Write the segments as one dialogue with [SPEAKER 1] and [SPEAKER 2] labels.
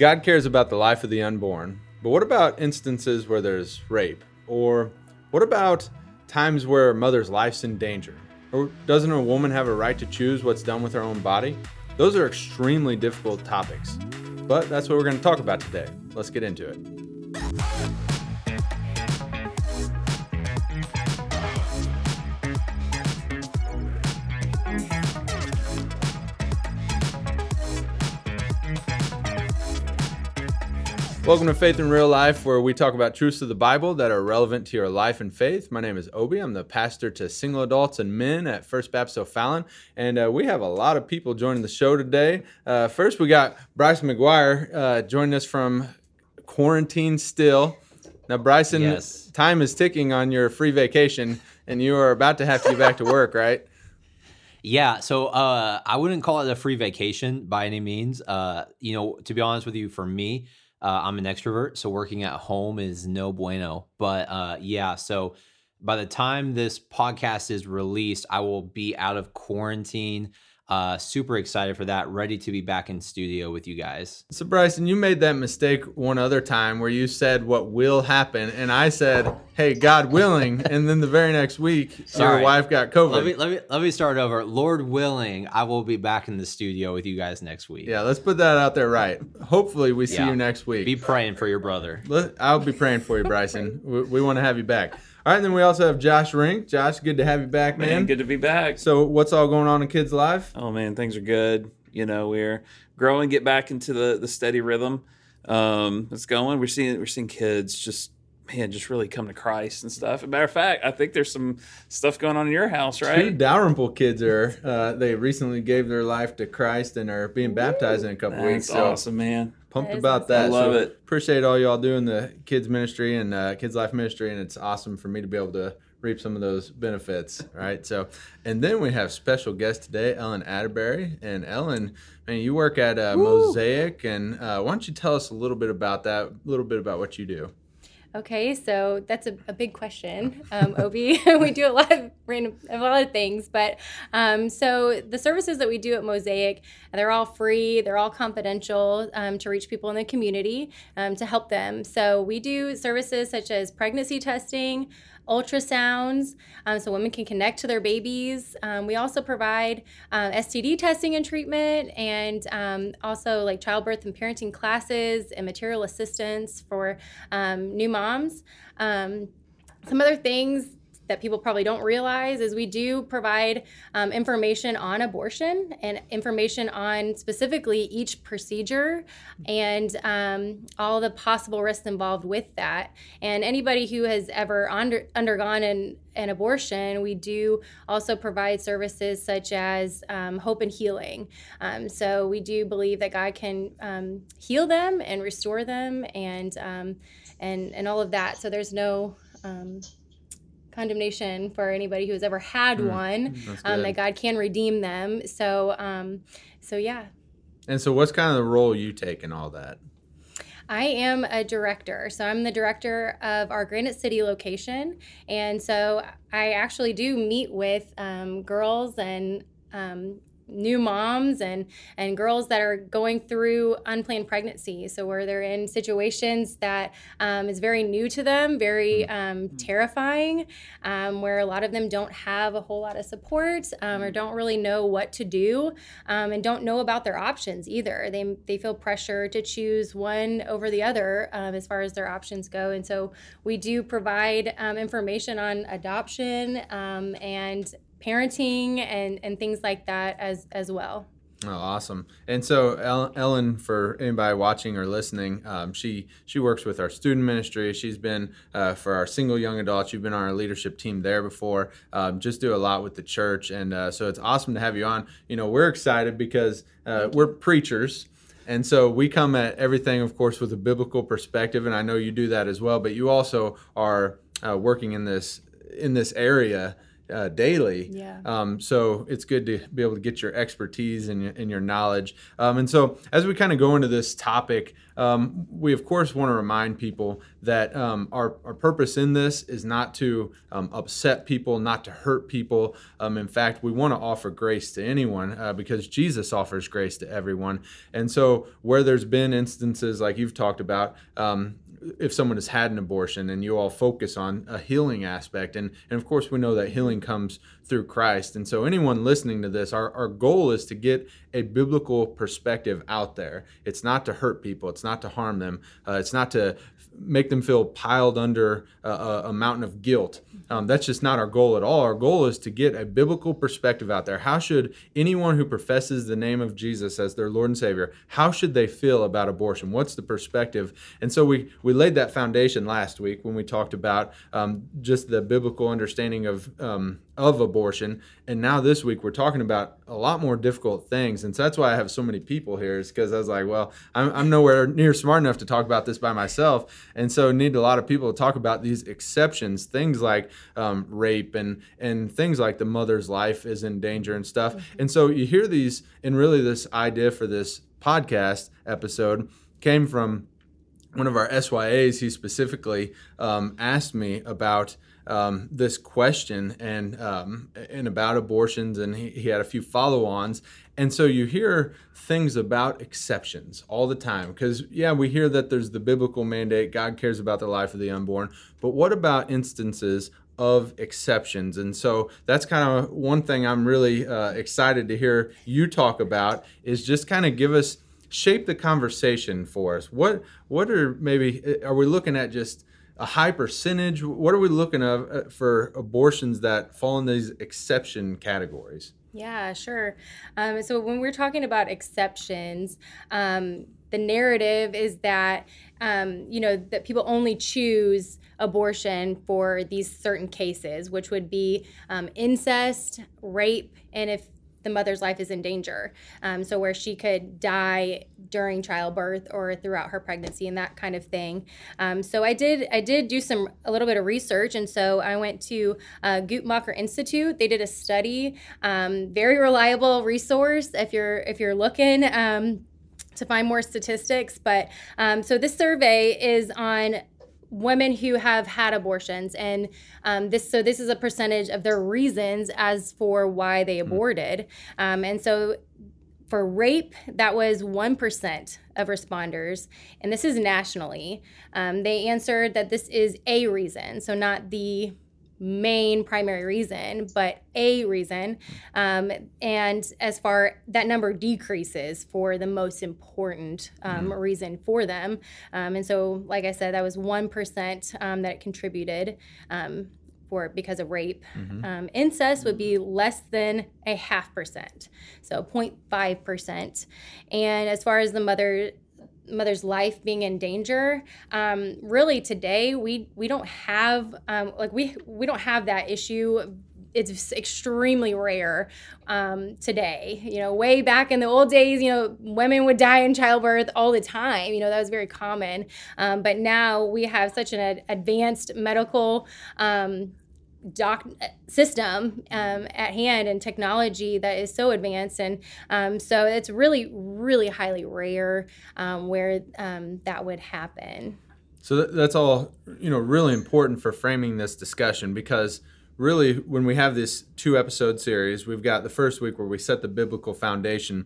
[SPEAKER 1] God cares about the life of the unborn, but what about instances where there's rape? Or what about times where a mother's life's in danger? Or doesn't a woman have a right to choose what's done with her own body? Those are extremely difficult topics. But that's what we're going to talk about today. Let's get into it. Welcome to Faith in Real Life, where we talk about truths of the Bible that are relevant to your life and faith. My name is Obi. I'm the pastor to single adults and men at First Baptist O'Fallon, and uh, we have a lot of people joining the show today. Uh, first, we got Bryson McGuire uh, joining us from quarantine still. Now, Bryson, yes. time is ticking on your free vacation, and you are about to have to get back to work, right?
[SPEAKER 2] Yeah, so uh, I wouldn't call it a free vacation by any means. Uh, you know, to be honest with you, for me, uh, I'm an extrovert, so working at home is no bueno. But uh, yeah, so by the time this podcast is released, I will be out of quarantine. Uh, super excited for that. Ready to be back in studio with you guys.
[SPEAKER 1] So Bryson, you made that mistake one other time where you said what will happen, and I said, "Hey, God willing," and then the very next week, Sorry. your wife got COVID.
[SPEAKER 2] Let me let me let me start over. Lord willing, I will be back in the studio with you guys next week.
[SPEAKER 1] Yeah, let's put that out there right. Hopefully, we see yeah. you next week.
[SPEAKER 2] Be praying for your brother.
[SPEAKER 1] I'll be praying for you, Bryson. we, we want to have you back. All right, then we also have Josh Rink. Josh, good to have you back, man. man.
[SPEAKER 3] Good to be back.
[SPEAKER 1] So, what's all going on in kids' life?
[SPEAKER 3] Oh man, things are good. You know, we're growing, get back into the the steady rhythm. Um, it's going. We're seeing we're seeing kids just man, just really come to Christ and stuff. As a matter of fact, I think there's some stuff going on in your house, right?
[SPEAKER 1] Two Dalrymple kids are uh, they recently gave their life to Christ and are being baptized in a couple
[SPEAKER 3] That's
[SPEAKER 1] weeks.
[SPEAKER 3] So awesome, man.
[SPEAKER 1] Pumped that about that.
[SPEAKER 3] I love
[SPEAKER 1] so
[SPEAKER 3] it.
[SPEAKER 1] Appreciate all y'all doing the kids ministry and uh, kids life ministry, and it's awesome for me to be able to reap some of those benefits, right? So, and then we have special guest today, Ellen Atterbury, and Ellen, man, you work at uh, Mosaic, and uh, why don't you tell us a little bit about that, a little bit about what you do?
[SPEAKER 4] Okay, so that's a, a big question, um, Obi. we do a lot of random, a lot of things, but um, so the services that we do at Mosaic, they're all free. They're all confidential um, to reach people in the community um, to help them. So we do services such as pregnancy testing, ultrasounds um, so women can connect to their babies. Um, we also provide uh, STD testing and treatment, and um, also like childbirth and parenting classes and material assistance for um, new moms. Um, some other things that people probably don't realize is we do provide um, information on abortion and information on specifically each procedure and um, all the possible risks involved with that. And anybody who has ever under, undergone an, an abortion, we do also provide services such as um, hope and healing. Um, so we do believe that God can um, heal them and restore them and um, and and all of that. So there's no um, condemnation for anybody who has ever had mm, one. Um, that God can redeem them. So, um, so yeah.
[SPEAKER 1] And so, what's kind of the role you take in all that?
[SPEAKER 4] I am a director. So I'm the director of our Granite City location. And so I actually do meet with um, girls and um, new moms and and girls that are going through unplanned pregnancy so where they're in situations that um, is very new to them very mm-hmm. um, terrifying um, where a lot of them don't have a whole lot of support um, or mm-hmm. don't really know what to do um, and don't know about their options either they, they feel pressure to choose one over the other um, as far as their options go and so we do provide information on adoption and parenting and and things like that as as well.
[SPEAKER 1] Oh, awesome! And so Ellen, for anybody watching or listening, um, she she works with our student ministry. She's been uh, for our single young adults. You've been on our leadership team there before. Um, just do a lot with the church, and uh, so it's awesome to have you on. You know, we're excited because uh, we're preachers. And so we come at everything, of course, with a biblical perspective, and I know you do that as well. But you also are uh, working in this in this area uh, daily.
[SPEAKER 4] Yeah.
[SPEAKER 1] Um, so it's good to be able to get your expertise and your, and your knowledge. Um, and so as we kind of go into this topic, um, we of course want to remind people that um, our, our purpose in this is not to um, upset people, not to hurt people. Um, in fact, we want to offer grace to anyone uh, because Jesus offers grace to everyone. And so where there's been instances like you've talked about, um, if someone has had an abortion and you all focus on a healing aspect and, and of course we know that healing comes through christ and so anyone listening to this our, our goal is to get a biblical perspective out there it's not to hurt people it's not to harm them uh, it's not to make them feel piled under a, a mountain of guilt. Um, that's just not our goal at all. Our goal is to get a biblical perspective out there. How should anyone who professes the name of Jesus as their Lord and Savior, how should they feel about abortion? What's the perspective? And so we we laid that foundation last week when we talked about um, just the biblical understanding of um, of abortion. And now this week we're talking about a lot more difficult things. And so that's why I have so many people here is because I was like, well, I'm, I'm nowhere near smart enough to talk about this by myself. And so need a lot of people to talk about these exceptions, things like um, rape and, and things like the mother's life is in danger and stuff. Mm-hmm. And so you hear these, and really this idea for this podcast episode came from one of our SYAs. He specifically um, asked me about um, this question and um, and about abortions, and he, he had a few follow-ons. And so you hear things about exceptions all the time because yeah, we hear that there's the biblical mandate, God cares about the life of the unborn, but what about instances of exceptions. And so that's kind of one thing I'm really uh, excited to hear you talk about is just kind of give us shape the conversation for us. What what are maybe are we looking at just a high percentage? What are we looking at uh, for abortions that fall in these exception categories?
[SPEAKER 4] Yeah, sure. Um, so when we're talking about exceptions, um, the narrative is that um, you know that people only choose abortion for these certain cases, which would be um, incest, rape, and if the mother's life is in danger. Um, so where she could die during childbirth or throughout her pregnancy and that kind of thing. Um, so I did I did do some a little bit of research, and so I went to uh, Guttmacher Institute. They did a study, um, very reliable resource if you're if you're looking. Um, to find more statistics, but um, so this survey is on women who have had abortions. And um, this so this is a percentage of their reasons as for why they hmm. aborted. Um, and so for rape that was 1% of responders. And this is nationally. Um, they answered that this is a reason so not the main primary reason, but a reason. Um, and as far that number decreases for the most important um, mm reason for them. Um, and so, like I said, that was 1% um, that it contributed um, for because of rape. Mm-hmm. Um, incest would be less than a half percent, so 0.5%. And as far as the mother mother's life being in danger um, really today we we don't have um, like we we don't have that issue it's extremely rare um, today. You know, way back in the old days, you know, women would die in childbirth all the time. You know, that was very common. Um, but now we have such an ad- advanced medical um, doc system um, at hand and technology that is so advanced. And um, so it's really really highly rare um, where um, that would happen.
[SPEAKER 1] So that's all you know really important for framing this discussion because really when we have this two episode series we've got the first week where we set the biblical foundation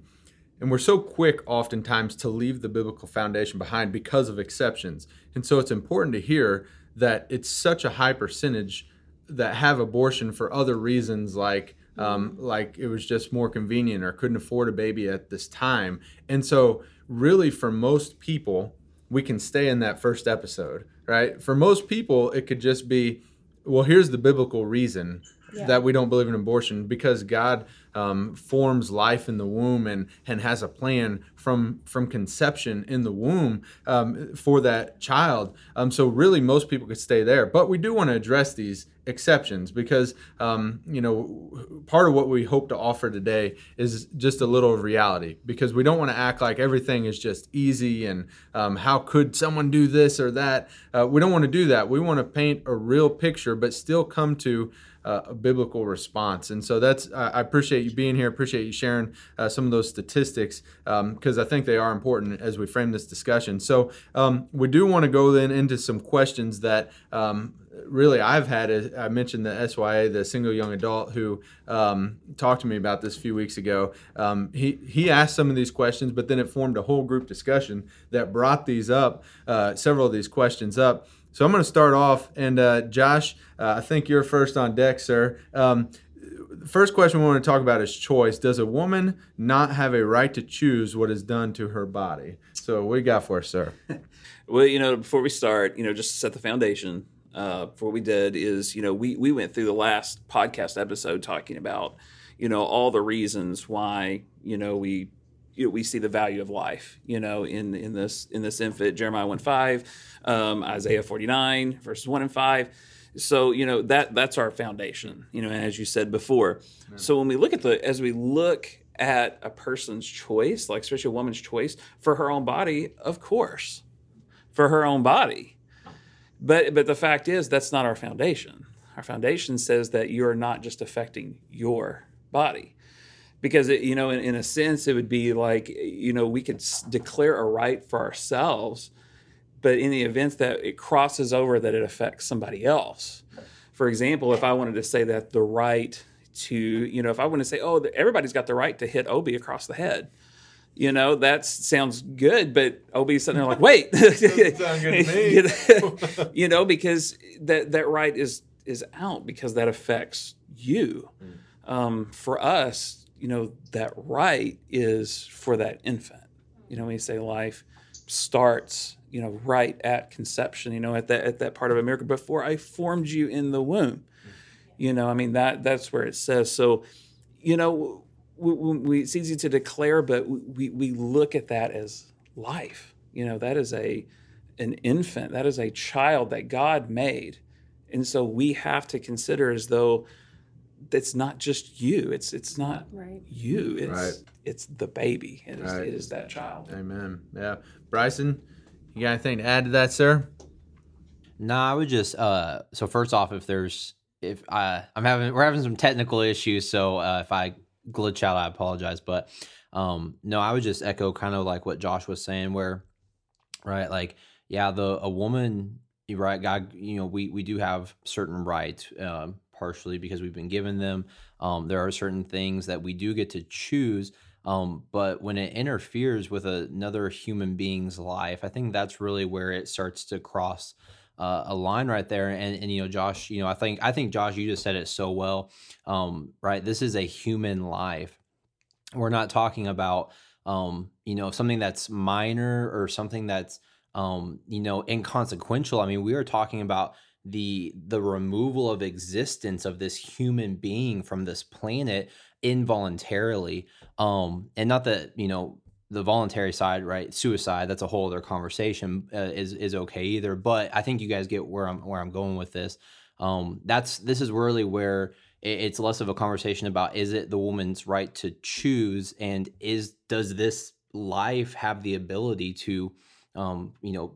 [SPEAKER 1] and we're so quick oftentimes to leave the biblical foundation behind because of exceptions. And so it's important to hear that it's such a high percentage that have abortion for other reasons like um, mm-hmm. like it was just more convenient or couldn't afford a baby at this time. And so really for most people we can stay in that first episode right? For most people it could just be well here's the biblical reason yeah. that we don't believe in abortion because god um, forms life in the womb and, and has a plan from from conception in the womb um, for that child. Um, so really, most people could stay there. But we do want to address these exceptions because um, you know part of what we hope to offer today is just a little of reality because we don't want to act like everything is just easy and um, how could someone do this or that uh, we don't want to do that we want to paint a real picture but still come to uh, a biblical response. And so that's, I appreciate you being here. Appreciate you sharing uh, some of those statistics because um, I think they are important as we frame this discussion. So um, we do want to go then into some questions that um, really I've had. I mentioned the SYA, the single young adult who um, talked to me about this a few weeks ago. Um, he he asked some of these questions, but then it formed a whole group discussion that brought these up, uh, several of these questions up. So I'm going to start off, and uh, Josh, uh, I think you're first on deck, sir. Um, first question we want to talk about is choice. Does a woman not have a right to choose what is done to her body? So what do you got for us, sir?
[SPEAKER 3] well, you know, before we start, you know, just to set the foundation, uh, what we did is, you know, we we went through the last podcast episode talking about, you know, all the reasons why, you know, we you know, we see the value of life, you know, in in this in this infant Jeremiah one five, um, Isaiah forty nine verses one and five. So you know that that's our foundation, you know, as you said before. Yeah. So when we look at the as we look at a person's choice, like especially a woman's choice for her own body, of course, for her own body. But but the fact is that's not our foundation. Our foundation says that you are not just affecting your body because it, you know in, in, a sense it would be like you know we could declare a right for ourselves but in the event that it crosses over that it affects somebody else. For example if i wanted to say that the right to you know if i want to say oh everybody's got the right to hit obi across the head you know that sounds good but obi's sitting there like wait. You know because that that right is is out because that affects you. Hmm. um, for us you know, that right is for that infant. You know, when you say life starts, you know, right at conception, you know, at that at that part of Jeremiah before I formed you in the womb. You know, I mean that that's where it says. So, you know, we, we, it's easy to declare, but we we look at that as life. You know, that is a an infant. That is a child that God made, and so we have to consider as though it's not just you. It's it's not right. you. It's right. it's the baby. It is, right. it is that child.
[SPEAKER 1] Amen. Yeah, Bryson, you got anything to add to that, sir?
[SPEAKER 2] No, I would just uh so first off, if there's if I I'm having we're having some technical issues, so uh, if I glitch out, I apologize. But um no, I would just echo kind of like what Josh was saying, where right, like yeah, the a woman right god you know we we do have certain rights um partially because we've been given them. Um, there are certain things that we do get to choose. Um, but when it interferes with another human being's life, I think that's really where it starts to cross uh, a line right there. And, and you know, Josh, you know, I think I think Josh, you just said it so well. Um, right, this is a human life. We're not talking about um, you know something that's minor or something that's um, you know inconsequential. I mean, we are talking about the the removal of existence of this human being from this planet involuntarily um and not that you know the voluntary side right suicide that's a whole other conversation uh, is is okay either but i think you guys get where i'm where i'm going with this. Um that's this is really where it's less of a conversation about is it the woman's right to choose and is does this life have the ability to um you know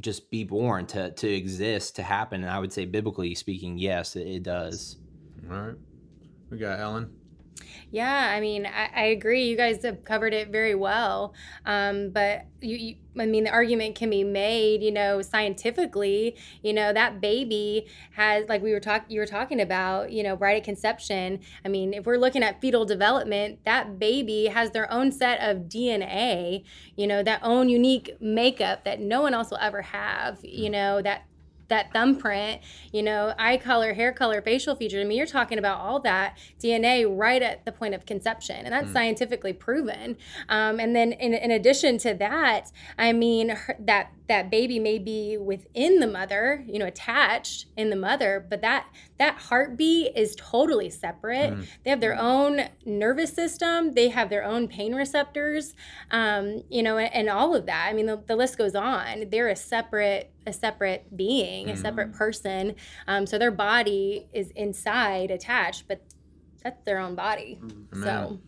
[SPEAKER 2] just be born to to exist to happen and i would say biblically speaking yes it, it does
[SPEAKER 1] all right we got ellen
[SPEAKER 4] yeah, I mean, I, I, agree. You guys have covered it very well. Um, but you, you, I mean, the argument can be made, you know, scientifically. You know, that baby has, like we were talking, you were talking about, you know, right at conception. I mean, if we're looking at fetal development, that baby has their own set of DNA. You know, that own unique makeup that no one else will ever have. You mm. know, that that thumbprint, you know, eye color, hair color, facial features. I mean, you're talking about all that DNA right at the point of conception, and that's mm. scientifically proven. Um, and then, in, in addition to that, I mean, her, that that baby may be within the mother, you know, attached in the mother, but that that heartbeat is totally separate. Mm. They have their own nervous system. They have their own pain receptors, um, you know, and, and, all of that. I mean, the, the, list goes on. They're a separate a separate being, mm. a separate mm. person. Um, so their body is inside attached, but that's their own body. Mm. So.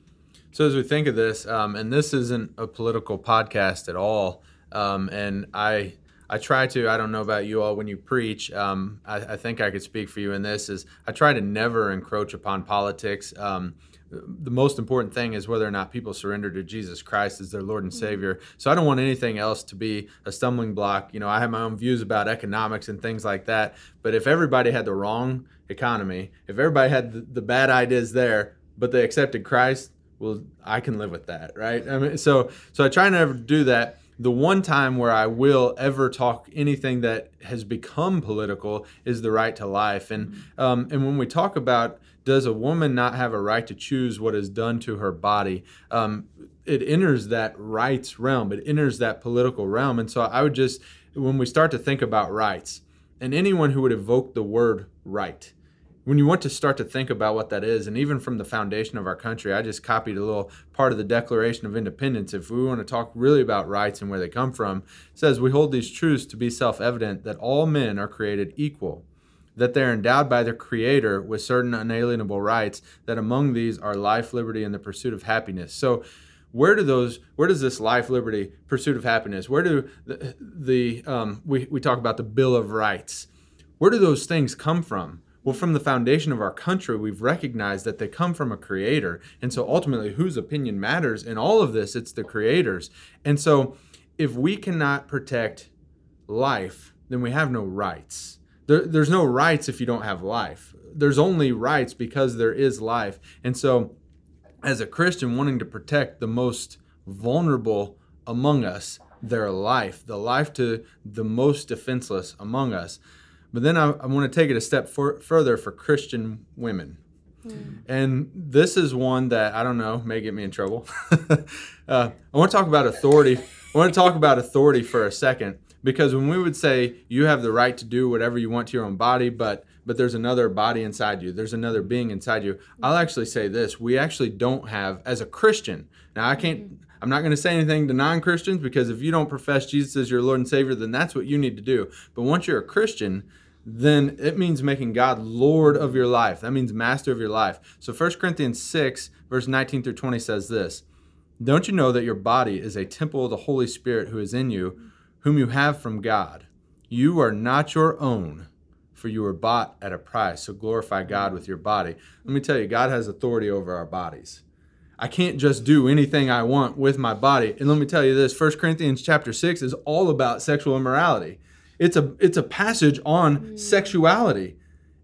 [SPEAKER 1] So as we think of this, um, and this isn't a political podcast at all, um, and I I try to. I don't know about you all when you preach. Um, I, I, think I could speak for you in this. Is I try to never encroach upon politics. Um, the most important thing is whether or not people surrender to Jesus Christ as their Lord and mm-hmm. Savior. So I don't want anything else to be a stumbling block. You know, I have my own views about economics and things like that. But if everybody had the wrong economy, if everybody had the, the bad ideas there, but they accepted Christ, well, I can live with that, right? I mean, so so I try never to do that the one time where I will ever talk anything that has become political is the right to life. And um, and when we talk about does a woman not have a right to choose what is done to her body, um, it enters that rights realm. It enters that political realm. And so I would just when we start to think about rights, and anyone who would evoke the word right when you want to start to think about what that is, and even from the foundation of our country, I just copied a little part of the Declaration of Independence. If we want to talk really about rights and where they come from, says we hold these truths to be self-evident that all men are created equal, that they are endowed by their Creator with certain unalienable rights, that among these are life, liberty, and the pursuit of happiness. So where do those where does this life liberty pursuit of happiness where do the, the um, we, we talk about the bill of rights where do those things come from well, from the foundation of our country, we've recognized that they come from a creator. And so ultimately, whose opinion matters in all of this? It's the creator's. And so if we cannot protect life, then we have no rights. There, there's no rights if you don't have life. There's only rights because there is life. And so, as a Christian, wanting to protect the most vulnerable among us, their life, the life to the most defenseless among us, but then I, I want to take it a step for, further for Christian women. Mm. And this is one that I don't know may get me in trouble. uh, I want to talk about authority. I want to talk about authority for a second because when we would say you have the right to do whatever you want to your own body, but but there's another body inside you, there's another being inside you. I'll actually say this: we actually don't have as a Christian. Now I can't. I'm not going to say anything to non-Christians because if you don't profess Jesus as your Lord and Savior, then that's what you need to do. But once you're a Christian, then it means making God Lord of your life. That means master of your life. So 1 Corinthians 6, verse 19 through 20 says this Don't you know that your body is a temple of the Holy Spirit who is in you, whom you have from God? You are not your own, for you were bought at a price. So glorify God with your body. Let me tell you, God has authority over our bodies. I can't just do anything I want with my body. And let me tell you this 1 Corinthians chapter 6 is all about sexual immorality. It's a it's a passage on mm. sexuality.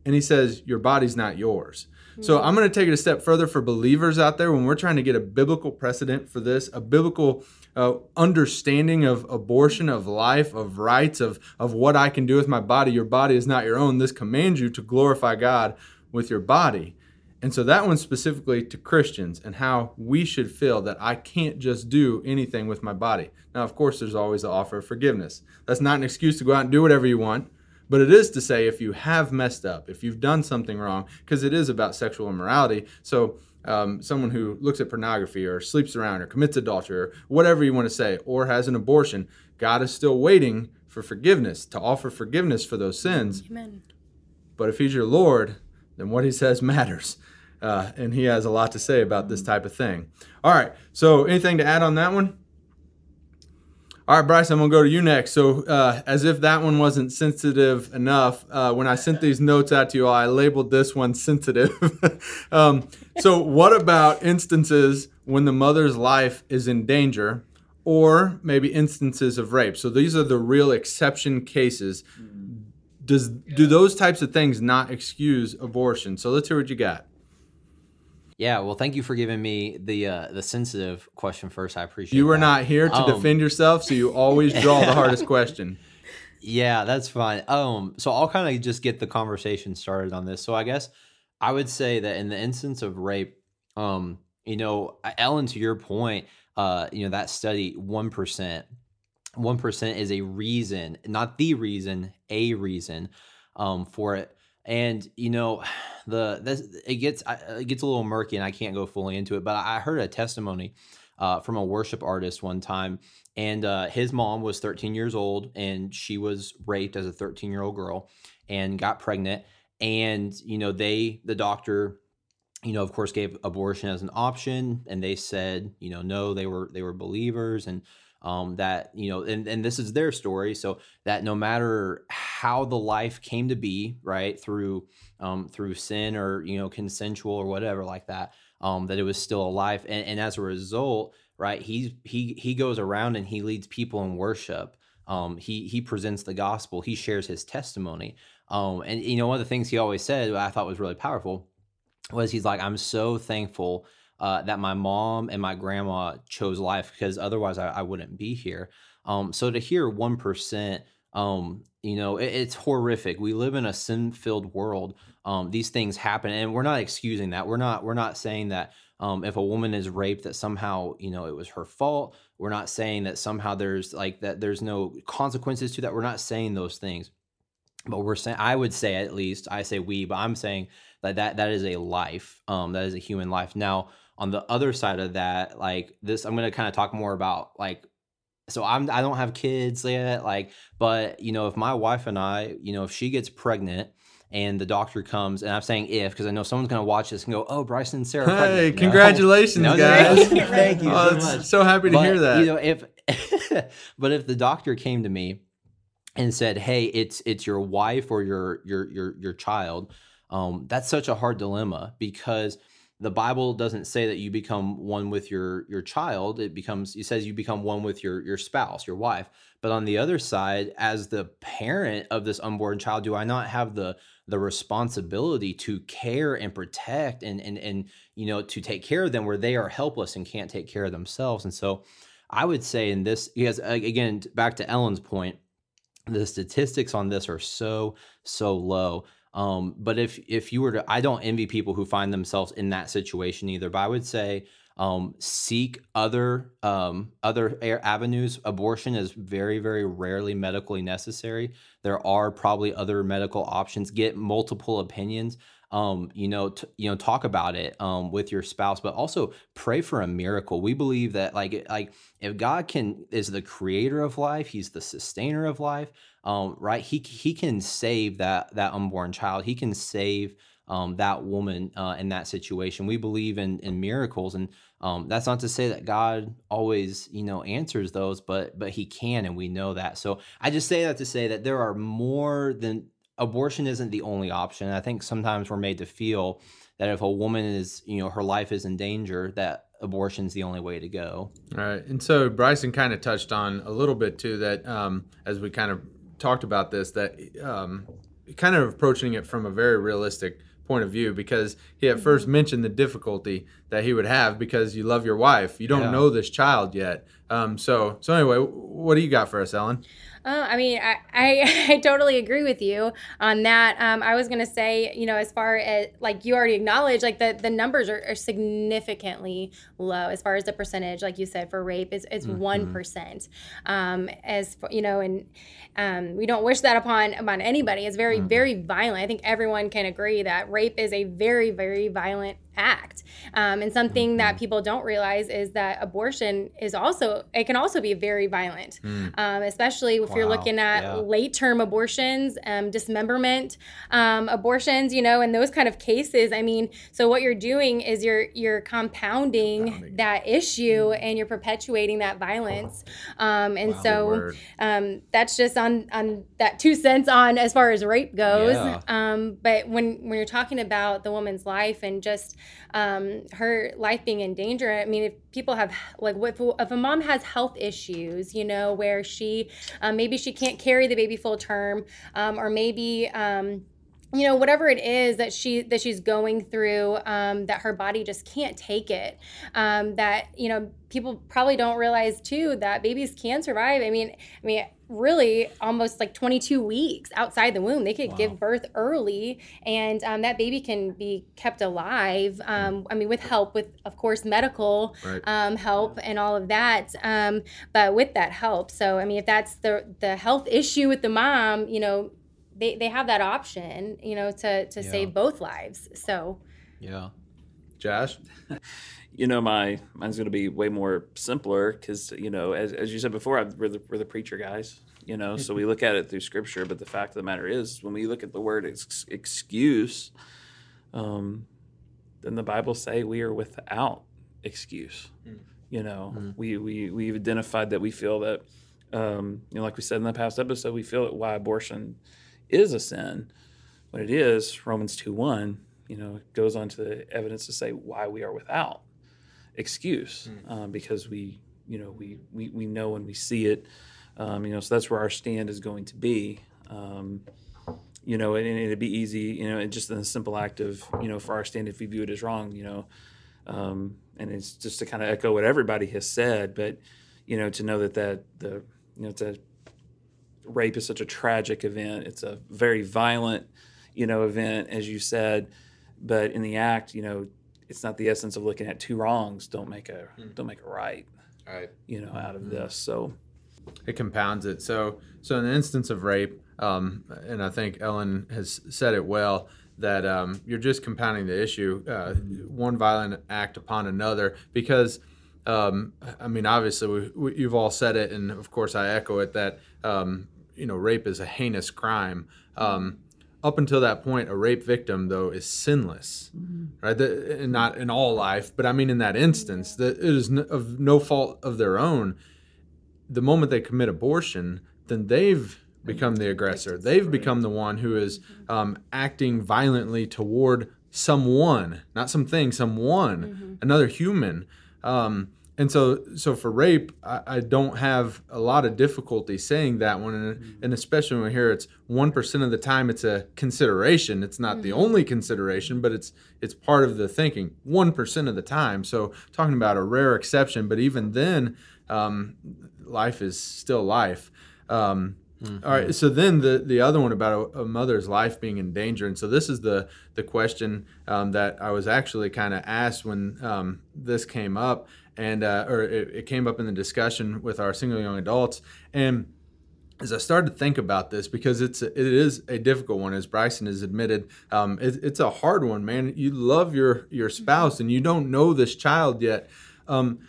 [SPEAKER 1] And he says, Your body's not yours. Mm. So I'm going to take it a step further for believers out there when we're trying to get a biblical precedent for this, a biblical uh, understanding of abortion, of life, of rights, of, of what I can do with my body. Your body is not your own. This commands you to glorify God with your body. And so that one's specifically to Christians and how we should feel that I can't just do anything with my body. Now, of course, there's always the offer of forgiveness. That's not an excuse to go out and do whatever you want, but it is to say if you have messed up, if you've done something wrong, because it is about sexual immorality. So, um, someone who looks at pornography or sleeps around or commits adultery or whatever you want to say, or has an abortion, God is still waiting for forgiveness, to offer forgiveness for those sins. Amen. But if He's your Lord, then what He says matters. Uh, and he has a lot to say about this type of thing. All right, so anything to add on that one? All right, Bryce, I'm gonna go to you next. So, uh, as if that one wasn't sensitive enough, uh, when I sent these notes out to you I labeled this one sensitive. um, so, what about instances when the mother's life is in danger, or maybe instances of rape? So, these are the real exception cases. Does do those types of things not excuse abortion? So, let's hear what you got.
[SPEAKER 2] Yeah, well, thank you for giving me the uh, the sensitive question first. I appreciate.
[SPEAKER 1] You were
[SPEAKER 2] that.
[SPEAKER 1] not here to um, defend yourself, so you always draw the hardest question.
[SPEAKER 2] Yeah, that's fine. Um, so I'll kind of just get the conversation started on this. So I guess I would say that in the instance of rape, um, you know, Ellen, to your point, uh, you know, that study one percent 1% is a reason, not the reason, a reason um, for it. And you know, the this it gets it gets a little murky, and I can't go fully into it. But I heard a testimony uh, from a worship artist one time, and uh, his mom was 13 years old, and she was raped as a 13 year old girl, and got pregnant. And you know, they the doctor you know, of course, gave abortion as an option, and they said, you know, no, they were they were believers, and um, that you know, and and this is their story, so that no matter how the life came to be, right, through um, through sin or you know, consensual or whatever like that, um, that it was still a life, and, and as a result, right, he's he he goes around and he leads people in worship. Um, he he presents the gospel. He shares his testimony. Um, and you know, one of the things he always said, I thought was really powerful was he's like, I'm so thankful uh, that my mom and my grandma chose life because otherwise I, I wouldn't be here. Um, so to hear 1%, um, you know, it, it's horrific. We live in a sin filled world. Um, these things happen and we're not excusing that. We're not, we're not saying that um, if a woman is raped that somehow you know it was her fault we're not saying that somehow there's like that there's no consequences to that we're not saying those things but we're saying i would say at least i say we but i'm saying that that that is a life um that is a human life now on the other side of that like this i'm going to kind of talk more about like so i'm i don't have kids yet like but you know if my wife and i you know if she gets pregnant and the doctor comes and i'm saying if because i know someone's going to watch this and go oh bryson and sarah
[SPEAKER 1] hey
[SPEAKER 2] pregnant.
[SPEAKER 1] congratulations
[SPEAKER 2] No, no,
[SPEAKER 1] guys.
[SPEAKER 2] No, thank you
[SPEAKER 1] oh,
[SPEAKER 2] so much.
[SPEAKER 1] so happy to
[SPEAKER 2] but,
[SPEAKER 1] hear that.
[SPEAKER 2] You know, if but if the doctor came to me and said, "Hey, it's it's your wife or your your your your child," um, that's such a hard dilemma because the Bible doesn't say that you become one with your your child. It becomes it says you become one with your your spouse, your wife. But on the other side, as the parent of this unborn child, do I not have the the responsibility to care and protect and and and you know to take care of them where they are helpless and can't take care of themselves? And so I would say in this, because uh, again, back to Ellen's point, the statistics on this are so so low. Um, but if if you were to, I don't envy people who find themselves in that situation either. But I would say um, seek other um, other avenues. Abortion is very very rarely medically necessary. There are probably other medical options. Get multiple opinions um, you know, t- you know, talk about it um, with your spouse, but also pray for a miracle. We believe that, like, like if God can is the creator of life, He's the sustainer of life, um, right? He He can save that that unborn child. He can save um, that woman uh, in that situation. We believe in in miracles, and um, that's not to say that God always, you know, answers those, but but He can, and we know that. So I just say that to say that there are more than abortion isn't the only option. I think sometimes we're made to feel that if a woman is, you know, her life is in danger, that abortion's the only way to go.
[SPEAKER 1] All right. And so Bryson kind of touched on a little bit too that um, as we kind of talked about this, that um, kind of approaching it from a very realistic point of view because he at first mm-hmm. mentioned the difficulty that he would have because you love your wife. You don't yeah. know this child yet. Um, so so anyway, what do you got for us, Ellen?
[SPEAKER 4] Uh, I mean, I, I, I, totally agree with you on that. Um, I was going to say, you know, as far as like you already acknowledged, like the, the numbers are, are significantly low as far as the percentage, like you said, for rape is, is mm-hmm. one mm-hmm. Um, as you know, and um, we don't wish that upon upon anybody. It's very, mm-hmm. very violent. I think everyone can agree that rape is a very, very violent act. Um, and something that mm-hmm. people don't realize is that abortion is also, it can also be very violent, mm. um, especially if wow. you're looking at yeah. late term abortions, um, dismemberment um, abortions, you know, and those kind of cases. I mean, so what you're doing is you're, you're compounding, compounding. that issue and you're perpetuating that violence. Um, and wow, so um, that's just on, on that two cents on as far as rape goes. Yeah. but when, when you're talking about the woman's life and just, um, her life being in danger. I mean, if people have like, if, if a mom has health issues, you know, where she um, maybe she can't carry the baby full term, um, or maybe um, you know whatever it is that she that she's going through um, that her body just can't take it um, that you know people probably don't realize too that babies can survive i mean i mean really almost like 22 weeks outside the womb. They could
[SPEAKER 2] Wow.
[SPEAKER 4] give birth early, and um, that baby can be kept alive. Um, I mean, with help, with of course medical
[SPEAKER 1] Right.
[SPEAKER 4] um, help and all of that. Um, but with that help, so I mean, if that's the the health issue with the mom, you know, they, they have that option, you know, to to
[SPEAKER 2] Yeah.
[SPEAKER 4] save both lives. So
[SPEAKER 2] Yeah.
[SPEAKER 1] Josh?
[SPEAKER 3] you know my mine's going to be way more simpler because you know as, as you said before I, we're, the, we're the preacher guys you know so we look at it through scripture but the fact of the matter is when we look at the word ex- excuse um, then the bible say we are without excuse you know? We, we we've identified that we feel that um, you know like we said in the past episode we feel that why abortion is a sin what it is romans 2 1 you know goes on to the evidence to say why we are without excuse um, because we you know we, we we know when we see it. Um, you know so that's where our stand is going to be. Um, you know and, and it'd be easy you know and just in a simple act of you know for our stand if we view it as wrong you know. Um, and it's just to kind of echo what everybody has said but you know to know that that the you know it's a rape is such a tragic event. It's a very violent you know event as you said. But in the act you know it's not the essence of looking at two wrongs don't make a don't make a right
[SPEAKER 1] Right.
[SPEAKER 3] you know out of this so
[SPEAKER 1] it compounds it. So, so in the instance of rape, um, and I think Ellen has said it well, that um, you're just compounding the issue, uh, one violent act upon another, because. Um, I mean, obviously, we, we, you've all said it, and of course, I echo it that um, you know, rape is a heinous crime. Um, up until that point, a rape victim, though, is sinless, right? The, and not in all life, but I mean, in that instance, that it is n- of no fault of their own the moment they commit abortion, then they've become the aggressor. They've become the one who is um, acting violently toward someone, not something, someone, another human. Um, and so, so for rape, I, I don't have a lot of difficulty saying that one, and, and especially when we hear it's one percent of the time it's a consideration. It's not the only consideration, but it's it's part of the thinking. One percent of the time. So talking about a rare exception, but even then, um, life is still life. Um, all right. So then the the other one about a, a mother's life being in danger, and so this is the the question um, that I was actually kind of asked when um, this came up, and uh, or it, it came up in the discussion with our single young adults, and as I started to think about this, because it's it is a difficult one, as Bryson has admitted, um, it, it's a hard one, man. You love your your spouse, and you don't know this child yet. Um,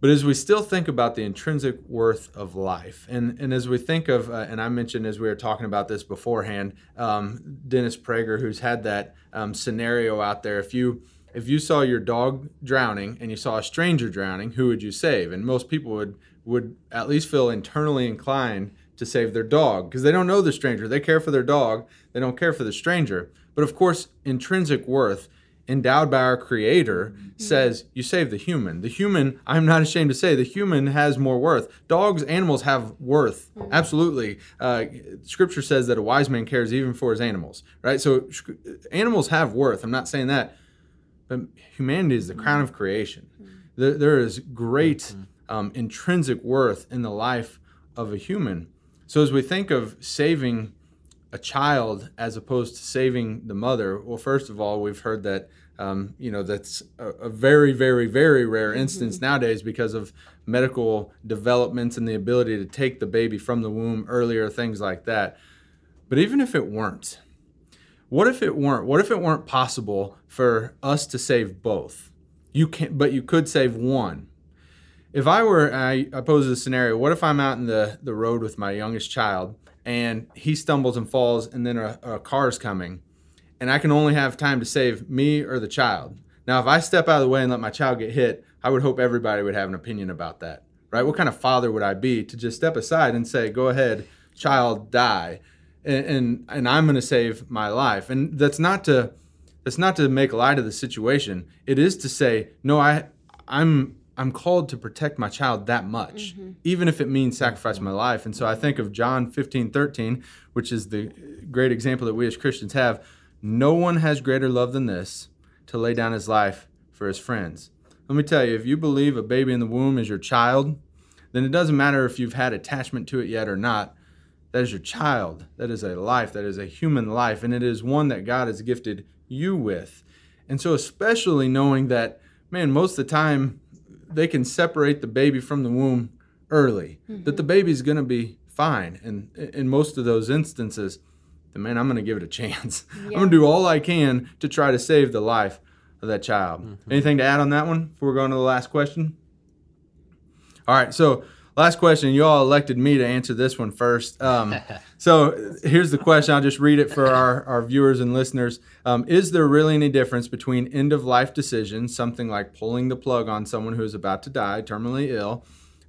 [SPEAKER 1] but as we still think about the intrinsic worth of life, and, and as we think of, uh, and I mentioned as we were talking about this beforehand, um, Dennis Prager, who's had that um, scenario out there, if you if you saw your dog drowning and you saw a stranger drowning, who would you save? And most people would would at least feel internally inclined to save their dog because they don't know the stranger. They care for their dog. They don't care for the stranger. But of course, intrinsic worth endowed by our creator mm-hmm. says you save the human the human i'm not ashamed to say the human has more worth dogs animals have worth mm-hmm. absolutely uh, scripture says that a wise man cares even for his animals right so sh- uh, animals have worth i'm not saying that but humanity is the crown of creation. There, there is great um, intrinsic worth in the life of a human. So as we think of saving a child as opposed to saving the mother well first of all we've heard that um, you know that's a, a very very very rare instance nowadays because of medical developments and the ability to take the baby from the womb earlier things like that. But even if it weren't what if it weren't what if it weren't possible for us to save both you can't but you could save one if I were, I, I pose a scenario. What if I'm out in the, the road with my youngest child and he stumbles and falls, and then a, a car's coming, and I can only have time to save me or the child? Now, if I step out of the way and let my child get hit, I would hope everybody would have an opinion about that, right? What kind of father would I be to just step aside and say, "Go ahead, child, die," and and, and I'm going to save my life? And that's not to that's not to make light of the situation. It is to say, no, I I'm I'm called to protect my child that much, mm-hmm. even if it means sacrificing my life. And so I think of John 15, 13, which is the great example that we as Christians have. No one has greater love than this to lay down his life for his friends. Let me tell you, if you believe a baby in the womb is your child, then it doesn't matter if you've had attachment to it yet or not. That is your child. That is a life. That is a human life. And it is one that God has gifted you with. And so, especially knowing that, man, most of the time they can separate the baby from the womb early, mm-hmm. that the baby's going to be fine. And in most of those instances, then man, I'm going to give it a chance. Yeah. I'm going to do all I can to try to save the life of that child. Mm-hmm. Anything to add on that one before we go on to the last question? All right, so last question. You all elected me to answer this one first. Um, so here's the question. I'll just read it for our, our viewers and listeners. Um, is there really any difference between end of life decisions, something like pulling the plug on someone who is about to die, terminally ill?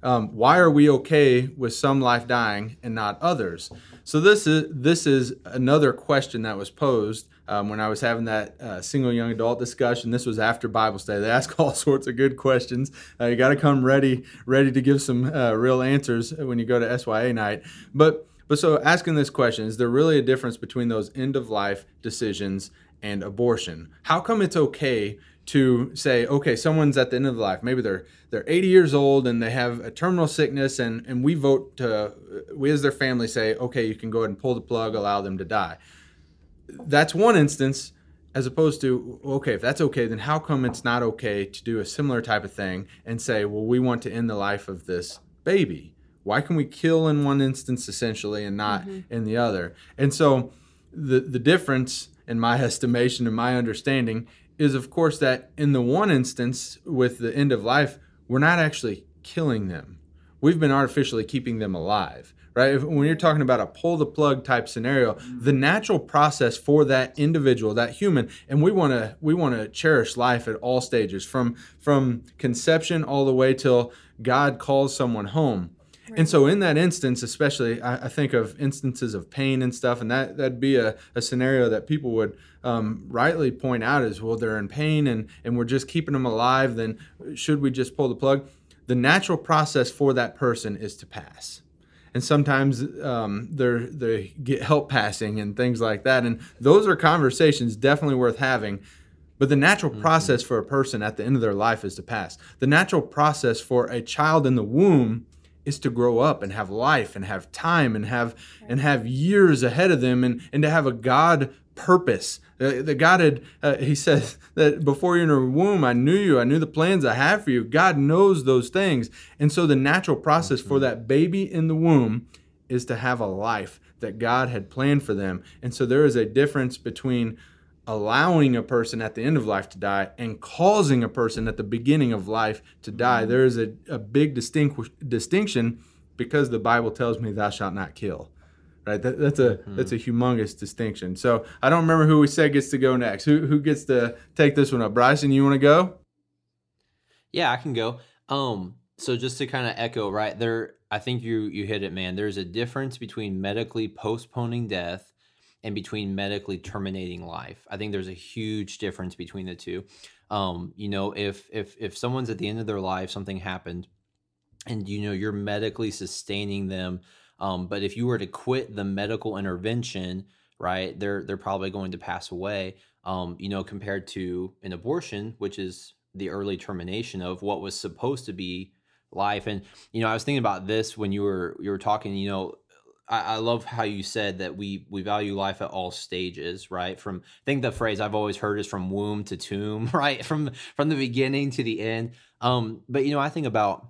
[SPEAKER 1] Um, why are we okay with some life dying and not others? So this is this is another question that was posed um, when I was having that uh, single young adult discussion. This was after Bible study. They ask all sorts of good questions. Uh, you got to come ready, ready to give some uh, real answers when you go to SYA night. But but so asking this question is there really a difference between those end of life decisions and abortion? How come it's okay to say, okay, someone's at the end of life. Maybe they're they're 80 years old and they have a terminal sickness, and and we vote to we as their family say, okay, you can go ahead and pull the plug, allow them to die that's one instance as opposed to okay if that's okay then how come it's not okay to do a similar type of thing and say well we want to end the life of this baby why can we kill in one instance essentially and not mm-hmm. in the other and so the the difference in my estimation and my understanding is of course that in the one instance with the end of life we're not actually killing them we've been artificially keeping them alive right? If, when you're talking about a pull the plug type scenario, the natural process for that individual, that human, and we want to we want to cherish life at all stages, from from conception all the way till God calls someone home. Right. And so, in that instance, especially, I, I, think of instances of pain and stuff, and that that'd be a, a scenario that people would um, rightly point out is, well. They're in pain, and and we're just keeping them alive. Then should we just pull the plug? The natural process for that person is to pass and sometimes um, they they get help passing and things like that. And those are conversations definitely worth having. But the natural mm-hmm. process for a person at the end of their life is to pass. The natural process for a child in the womb is to grow up and have life and have time and have and have years ahead of them and, and to have a God purpose. Uh, the God had, uh, he says that before you're in the womb, I knew you. I knew the plans I have for you. God knows those things. And so the natural process for that baby in the womb is to have a life that God had planned for them. And so there is a difference between allowing a person at the end of life to die and causing a person at the beginning of life to die. Mm-hmm. There is a, a big distinct, distinction because the Bible tells me, Thou shalt not kill right? That, that's a mm-hmm. that's a humongous distinction. So I don't remember who we said gets to go next. Who who gets to take this one up? Bryson, you want to go?
[SPEAKER 2] Yeah, I can go. Um, so just to kind of echo, right there, I think you you hit it, man. There's a difference between medically postponing death and between medically terminating life. I think there's a huge difference between the two. Um, you know, if if if someone's at the end of their life, something happened, and you know you're medically sustaining them um, but if you were to quit the medical intervention, right, they're they're probably going to pass away. Um, you know, compared to an abortion, which is the early termination of what was supposed to be life. And you know, I was thinking about this when you were you were talking. You know, I, I, love how you said that we we value life at all stages, right? From I think the phrase I've always heard is from womb to tomb, right? From from the beginning to the end. Um, but you know, I think about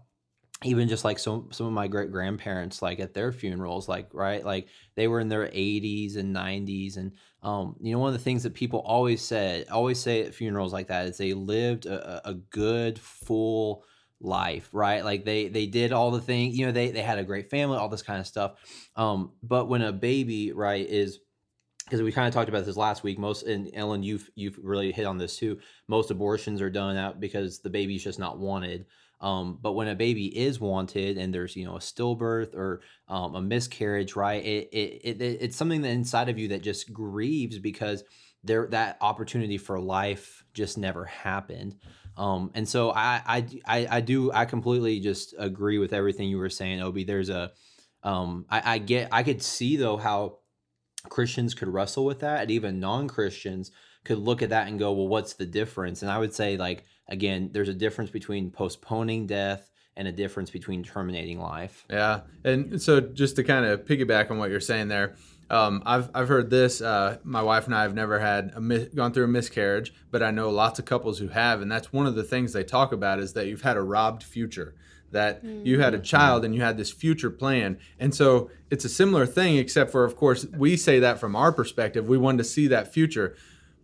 [SPEAKER 2] even just like some some of my great grandparents like at their funerals like right like they were in their 80s and 90s and um you know one of the things that people always said always say at funerals like that is they lived a, a good full life right? Like they they did all the things you know they they had a great family all this kind of stuff. Um but when a baby right is because we kind of talked about this last week most and ellen you've you've really hit on this too most abortions are done out because the baby's just not wanted um, but when a baby is wanted and there's you know a stillbirth or um, a miscarriage, right? It, it, it it's something that inside of you that just grieves because there that opportunity for life just never happened. Um, and so I, I I do I completely just agree with everything you were saying, Obi. There's a um, I, I get I could see though how Christians could wrestle with that, and even non Christians could look at that and go, well, what's the difference? And I would say like again, there's a difference between postponing death and a difference between terminating life.
[SPEAKER 1] Yeah, and so just to kind of piggyback on what you're saying there, um, I've I've heard this. Uh, my wife and I have never had a mis- gone through a miscarriage, but I know lots of couples who have, and that's one of the things they talk about is that you've had a robbed future. That you had a child and you had this future plan, and so it's a similar thing, except for of course we say that from our perspective, we wanted to see that future,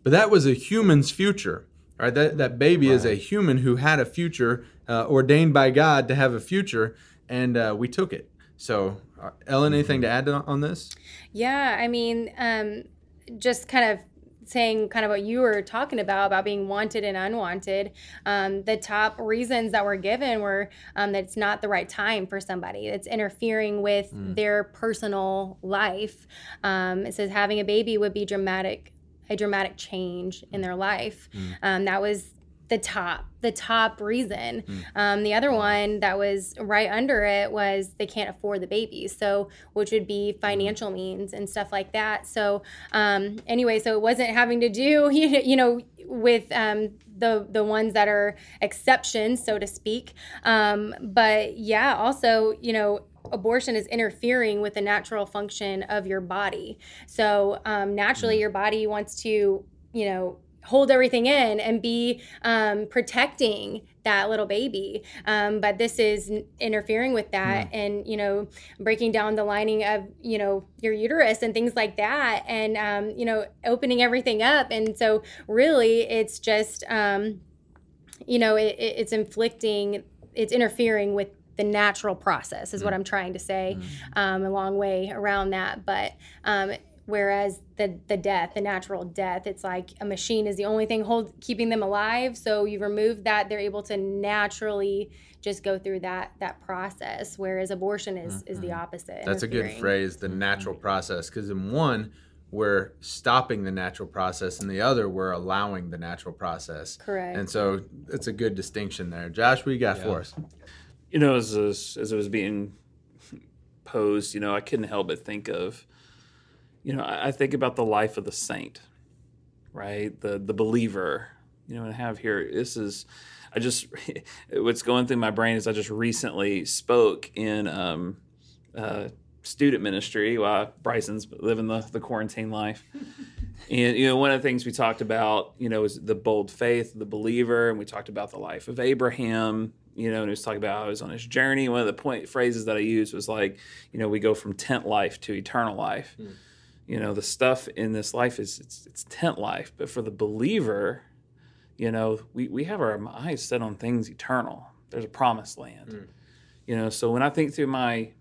[SPEAKER 1] but that was a human's future. Right, that that baby is a human who had a future uh, ordained by God to have a future, and uh, we took it. So, uh, Ellen, anything to add on on this?
[SPEAKER 4] Yeah, I mean, um, just kind of saying kind of what you were talking about about being wanted and unwanted um, the top reasons that were given were um, that it's not the right time for somebody. It's interfering with their personal life. Um, it says having a baby would be dramatic a dramatic change in their life. Um, that was the top the top reason. Um, the other one that was right under it was they can't afford the baby so which would be financial means and stuff like that. So um, anyway so it wasn't having to do you know with um, the the ones that are exceptions so to speak. Um, but yeah also you know abortion is interfering with the natural function of your body. So um, naturally your body wants to you know hold everything in and be um, protecting that little baby. Um, but this is interfering with that and you know breaking down the lining of you know your uterus and things like that and um, you know opening everything up. And so really it's just um, you know it, it- it's inflicting it's interfering with the natural process is what i'm trying to say um, a long way around that but um, whereas the the death the natural death it's like a machine is the only thing hold keeping them alive so you remove that they're able to naturally just go through that that process whereas abortion is is the opposite
[SPEAKER 1] That's a good
[SPEAKER 4] interfering.
[SPEAKER 1] phrase, the natural process. Because in one, we're stopping the natural process, and the other, we're allowing the natural process.
[SPEAKER 4] correct
[SPEAKER 1] And so it's a good distinction there. Josh, what you got for us?
[SPEAKER 3] You know, as as, as it was being posed, you know, I couldn't help but think of, you know, I, I think about the life of the saint, right? The the believer. You know, and I have here. This is, I just, what's going through my brain is I just recently spoke in um, uh, student ministry while Bryson's living the the quarantine life. And you know, one of the things we talked about, you know, is the bold faith of the believer, and we talked about the life of Abraham. You know, and he was talking about how he was on his journey. One of the point phrases that I used was like, you know, we go from tent life to eternal life. Hmm. You know, the stuff in this life is it's, it's tent life, but for the believer, you know, we, we have our eyes set on things eternal. There's a promised land. Hmm. You know, so when I think through my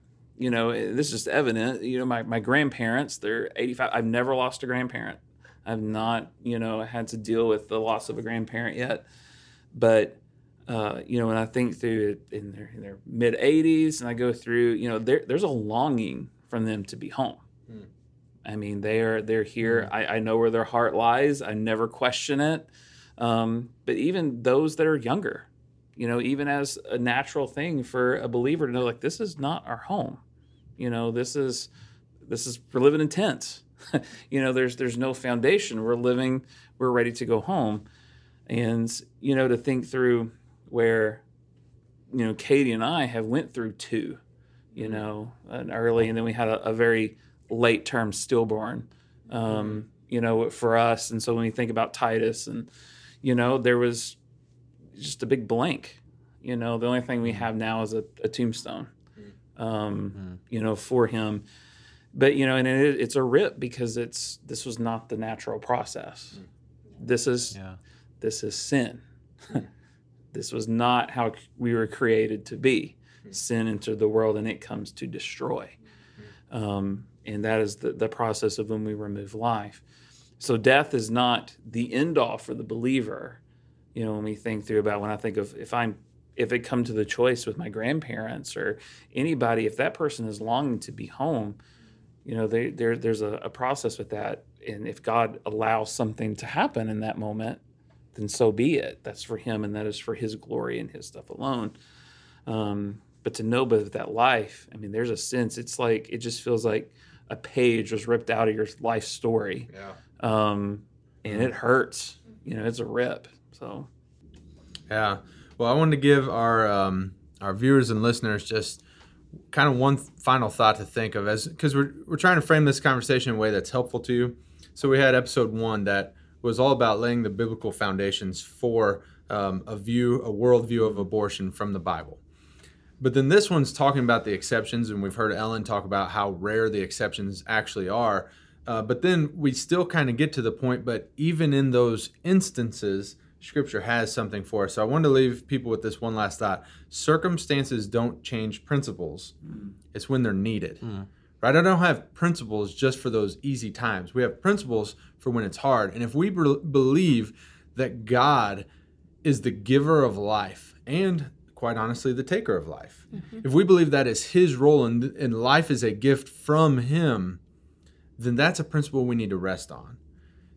[SPEAKER 3] you know, eh, this is evident. You know, my, my grandparents, they're 85. I've never lost a grandparent. I've not, you know, had to deal with the loss of a grandparent yet. But, uh, you know, when I think through it in their, in their mid 80s and I go through, you know, there, there's a longing from them to be home. I mean, they are they're here. I, I know where their heart lies. I never question it. Um, but even those that are younger, you know, even as a natural thing for a believer to know, like this is not our home. You know, this is this is we're living in tents. you know, there's there's no foundation. We're living. We're ready to go home, and you know, to think through where, you know, Katie and I have went through two. You mm-hmm. know, an early, and then we had a, a very late term stillborn. Um, mm-hmm. you know, for us, and so when we think about Titus, and you know, there was just a big blank. You know, the only thing we mm-hmm. have now is a, a tombstone, um, you know, for him. But you know, and it, it's a rip because it's this was not the natural process. Mm. This is
[SPEAKER 2] Yeah.
[SPEAKER 3] this is sin. Mm. this was not how we were created to be. Sin entered the world and it comes to destroy. Um, and that is the, the process of when we remove life. So death is not the end all for the believer. You know, when we think through about when I think of if I'm if it come to the choice with my grandparents or anybody, if that person is longing to be home, you know, they, there there's a, a process with that. And if God allows something to happen in that moment, then so be it. That's for him and that is for his glory and his stuff alone. Um, but to know but that life, I mean, there's a sense, it's like, it just feels like a page was ripped out of your life story.
[SPEAKER 1] Yeah.
[SPEAKER 3] Um, and it hurts, you know, it's a rip. So,
[SPEAKER 1] Yeah. Well, I wanted to give our um, our viewers and listeners just kind of one final thought to think of as because we're, we're trying to frame this conversation in a way that's helpful to you. So we had episode one that was all about laying the biblical foundations for um, a view, a worldview of abortion from the Bible. But then this one's talking about the exceptions, and we've heard Ellen talk about how rare the exceptions actually are. Uh, but then we still kind of get to the point, but even in those instances, Scripture has something for us. So I wanted to leave people with this one last thought. Circumstances don't change principles, mm. it's when they're needed. Mm. Right? I don't have principles just for those easy times. We have principles for when it's hard. And if we be- believe that God is the giver of life and quite honestly the taker of life, mm-hmm. if we believe that is his role and, and life is a gift from him, then that's a principle we need to rest on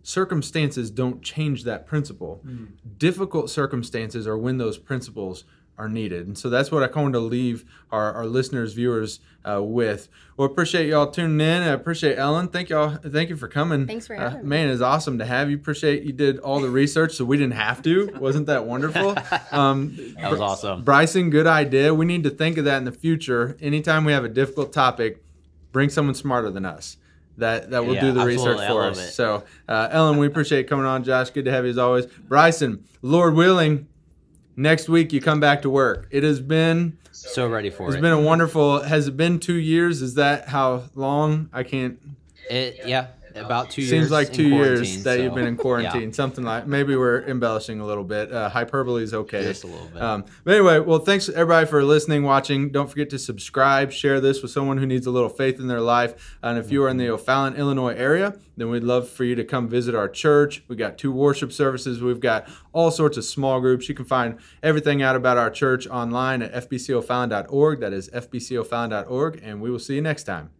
[SPEAKER 1] circumstances don't change that principle. Mm. Difficult circumstances are when those principles are needed. And so that's what I wanted to leave our, our listeners, viewers uh, with. Well, appreciate y'all tuning in. I appreciate Ellen. Thank y'all. Thank you for coming.
[SPEAKER 4] Thanks for uh, having uh, me.
[SPEAKER 1] Man, it's awesome to have you. Appreciate you did all the research so we didn't have to. Wasn't that wonderful?
[SPEAKER 2] Um, that was awesome.
[SPEAKER 1] Bryson, good idea. We need to think of that in the future. Anytime we have a difficult topic, bring someone smarter than us that that will yeah, do the research for us. It. So, uh, Ellen, we appreciate coming on. Josh, good to have you as always. Bryson, Lord willing, next week you come back to work. It has been
[SPEAKER 2] so ready for
[SPEAKER 1] it's
[SPEAKER 2] it.
[SPEAKER 1] It's been a wonderful. Has it been two years? Is that how long? I can't.
[SPEAKER 2] It yeah about two
[SPEAKER 1] Seems
[SPEAKER 2] years.
[SPEAKER 1] Seems like two years that so, you've been in quarantine. Yeah. Something like maybe we're embellishing a little bit. Uh, hyperbole is okay.
[SPEAKER 2] Just a little bit.
[SPEAKER 1] Um, but anyway, well, thanks everybody for listening, watching. Don't forget to subscribe, share this with someone who needs a little faith in their life. And if you are in the O'Fallon, Illinois area, then we'd love for you to come visit our church. We've got two worship services. We've got all sorts of small groups. You can find everything out about our church online at fbcofallon.org. That is fbcofallon.org. And we will see you next time.